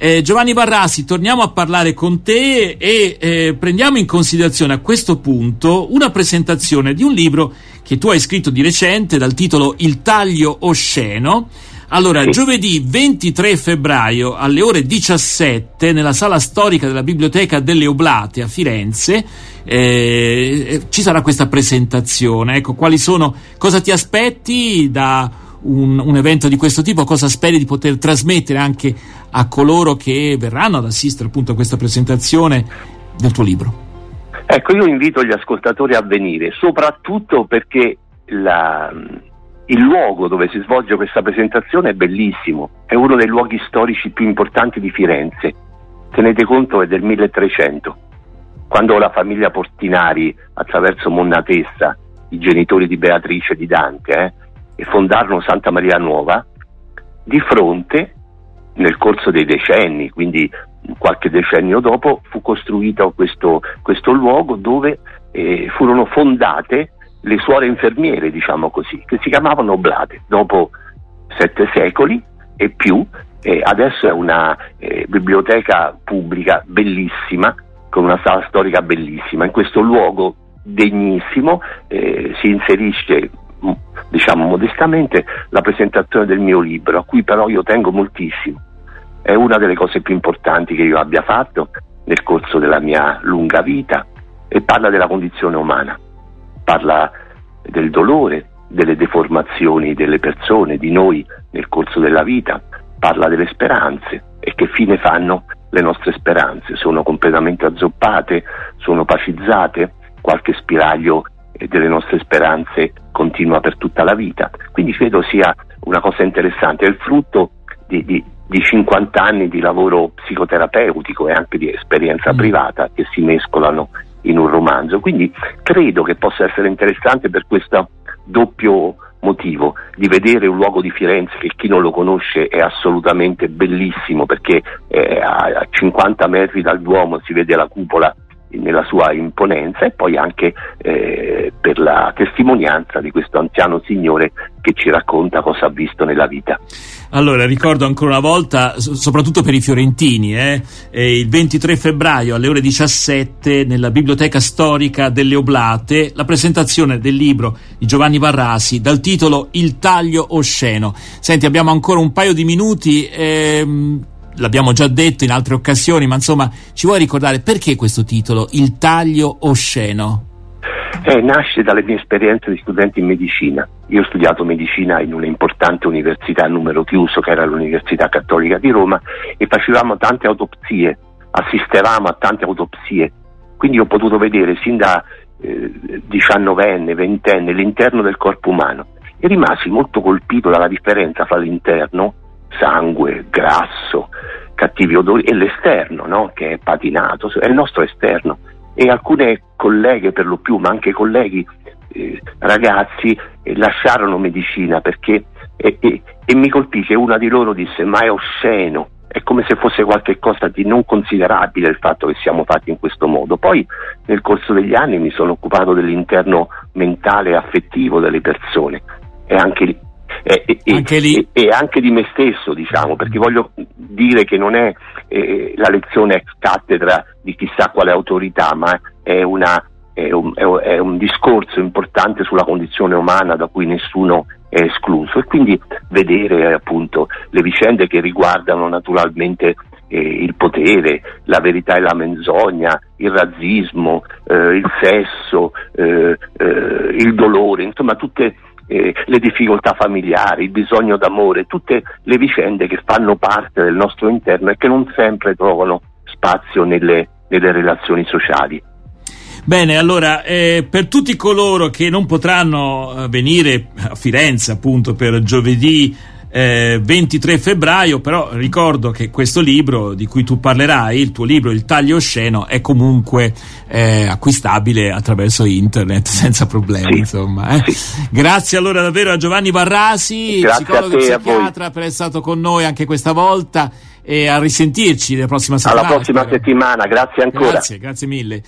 Eh, Giovanni Barrasi, torniamo a parlare con te e eh, prendiamo in considerazione a questo punto una presentazione di un libro che tu hai scritto di recente dal titolo Il taglio osceno. Allora, giovedì 23 febbraio alle ore 17 nella sala storica della Biblioteca delle Oblate a Firenze eh, ci sarà questa presentazione. Ecco, quali sono, cosa ti aspetti da un, un, evento di questo tipo, cosa speri di poter trasmettere anche a coloro che verranno ad assistere appunto a questa presentazione del tuo libro? Ecco, io invito gli ascoltatori a venire, soprattutto perché la, il luogo dove si svolge questa presentazione è bellissimo, è uno dei luoghi storici più importanti di Firenze. Tenete conto, è del 1300, quando la famiglia Portinari, attraverso Monnatessa, i genitori di Beatrice e di Dante, eh, e fondarono Santa Maria Nuova, di fronte, nel corso dei decenni, quindi qualche decennio dopo, fu costruito questo, questo luogo dove eh, furono fondate le suore infermiere, diciamo così, che si chiamavano oblate. Dopo sette secoli e più, eh, adesso è una eh, biblioteca pubblica bellissima, con una sala storica bellissima. In questo luogo degnissimo eh, si inserisce diciamo modestamente, la presentazione del mio libro, a cui però io tengo moltissimo. È una delle cose più importanti che io abbia fatto nel corso della mia lunga vita e parla della condizione umana, parla del dolore, delle deformazioni delle persone, di noi nel corso della vita, parla delle speranze e che fine fanno le nostre speranze, sono completamente azzoppate, sono pacizzate, qualche spiraglio delle nostre speranze continua per tutta la vita. Quindi credo sia una cosa interessante, è il frutto di, di, di 50 anni di lavoro psicoterapeutico e anche di esperienza mm. privata che si mescolano in un romanzo. Quindi credo che possa essere interessante per questo doppio motivo di vedere un luogo di Firenze che chi non lo conosce è assolutamente bellissimo perché eh, a 50 metri dal Duomo si vede la cupola nella sua imponenza e poi anche eh, per la testimonianza di questo anziano signore che ci racconta cosa ha visto nella vita. Allora, ricordo ancora una volta, soprattutto per i fiorentini, eh, eh, il 23 febbraio alle ore 17 nella Biblioteca Storica delle Oblate la presentazione del libro di Giovanni Varrasi dal titolo Il taglio osceno. Senti, abbiamo ancora un paio di minuti. Ehm, l'abbiamo già detto in altre occasioni, ma insomma ci vuoi ricordare perché questo titolo, Il taglio osceno? Eh, nasce dalle mie esperienze di studente in medicina. Io ho studiato medicina in un'importante università a numero chiuso, che era l'Università Cattolica di Roma, e facevamo tante autopsie, assistevamo a tante autopsie. Quindi ho potuto vedere sin da eh, diciannovenne, ventenne, l'interno del corpo umano e rimasi molto colpito dalla differenza fra l'interno, sangue, grasso, cattivi odori e l'esterno, no? che è patinato, è il nostro esterno. E alcune colleghe per lo più, ma anche colleghi eh, ragazzi, eh, lasciarono medicina perché e, e, e mi colpì che una di loro disse ma è osceno, è come se fosse qualcosa di non considerabile il fatto che siamo fatti in questo modo. Poi nel corso degli anni mi sono occupato dell'interno mentale e affettivo delle persone e anche e, anche e, e, anche di me stesso, diciamo, perché voglio dire che non è eh, la lezione ex cattedra di chissà quale autorità, ma è, una, è, un, è, un, discorso importante sulla condizione umana da cui nessuno è escluso. E quindi vedere appunto le vicende che riguardano naturalmente eh, il potere, la verità e la menzogna, il razzismo, eh, il sesso, eh, eh il dolore, insomma tutte eh, le difficoltà familiari, il bisogno d'amore, tutte le vicende che fanno parte del nostro interno e che non sempre trovano spazio nelle, nelle relazioni sociali. Bene, allora, eh, per tutti coloro che non potranno eh, venire a Firenze appunto per giovedì eh, 23 febbraio, però ricordo che questo libro di cui tu parlerai, il tuo libro Il taglio osceno, è comunque eh, acquistabile attraverso internet senza problemi. Sì. Insomma, eh. sì. Grazie allora davvero a Giovanni Barrasi, Grazie psicologo e psichiatra, per essere stato con noi anche questa volta e a risentirci la prossima settimana. Alla prossima settimana, grazie ancora. Grazie, grazie mille.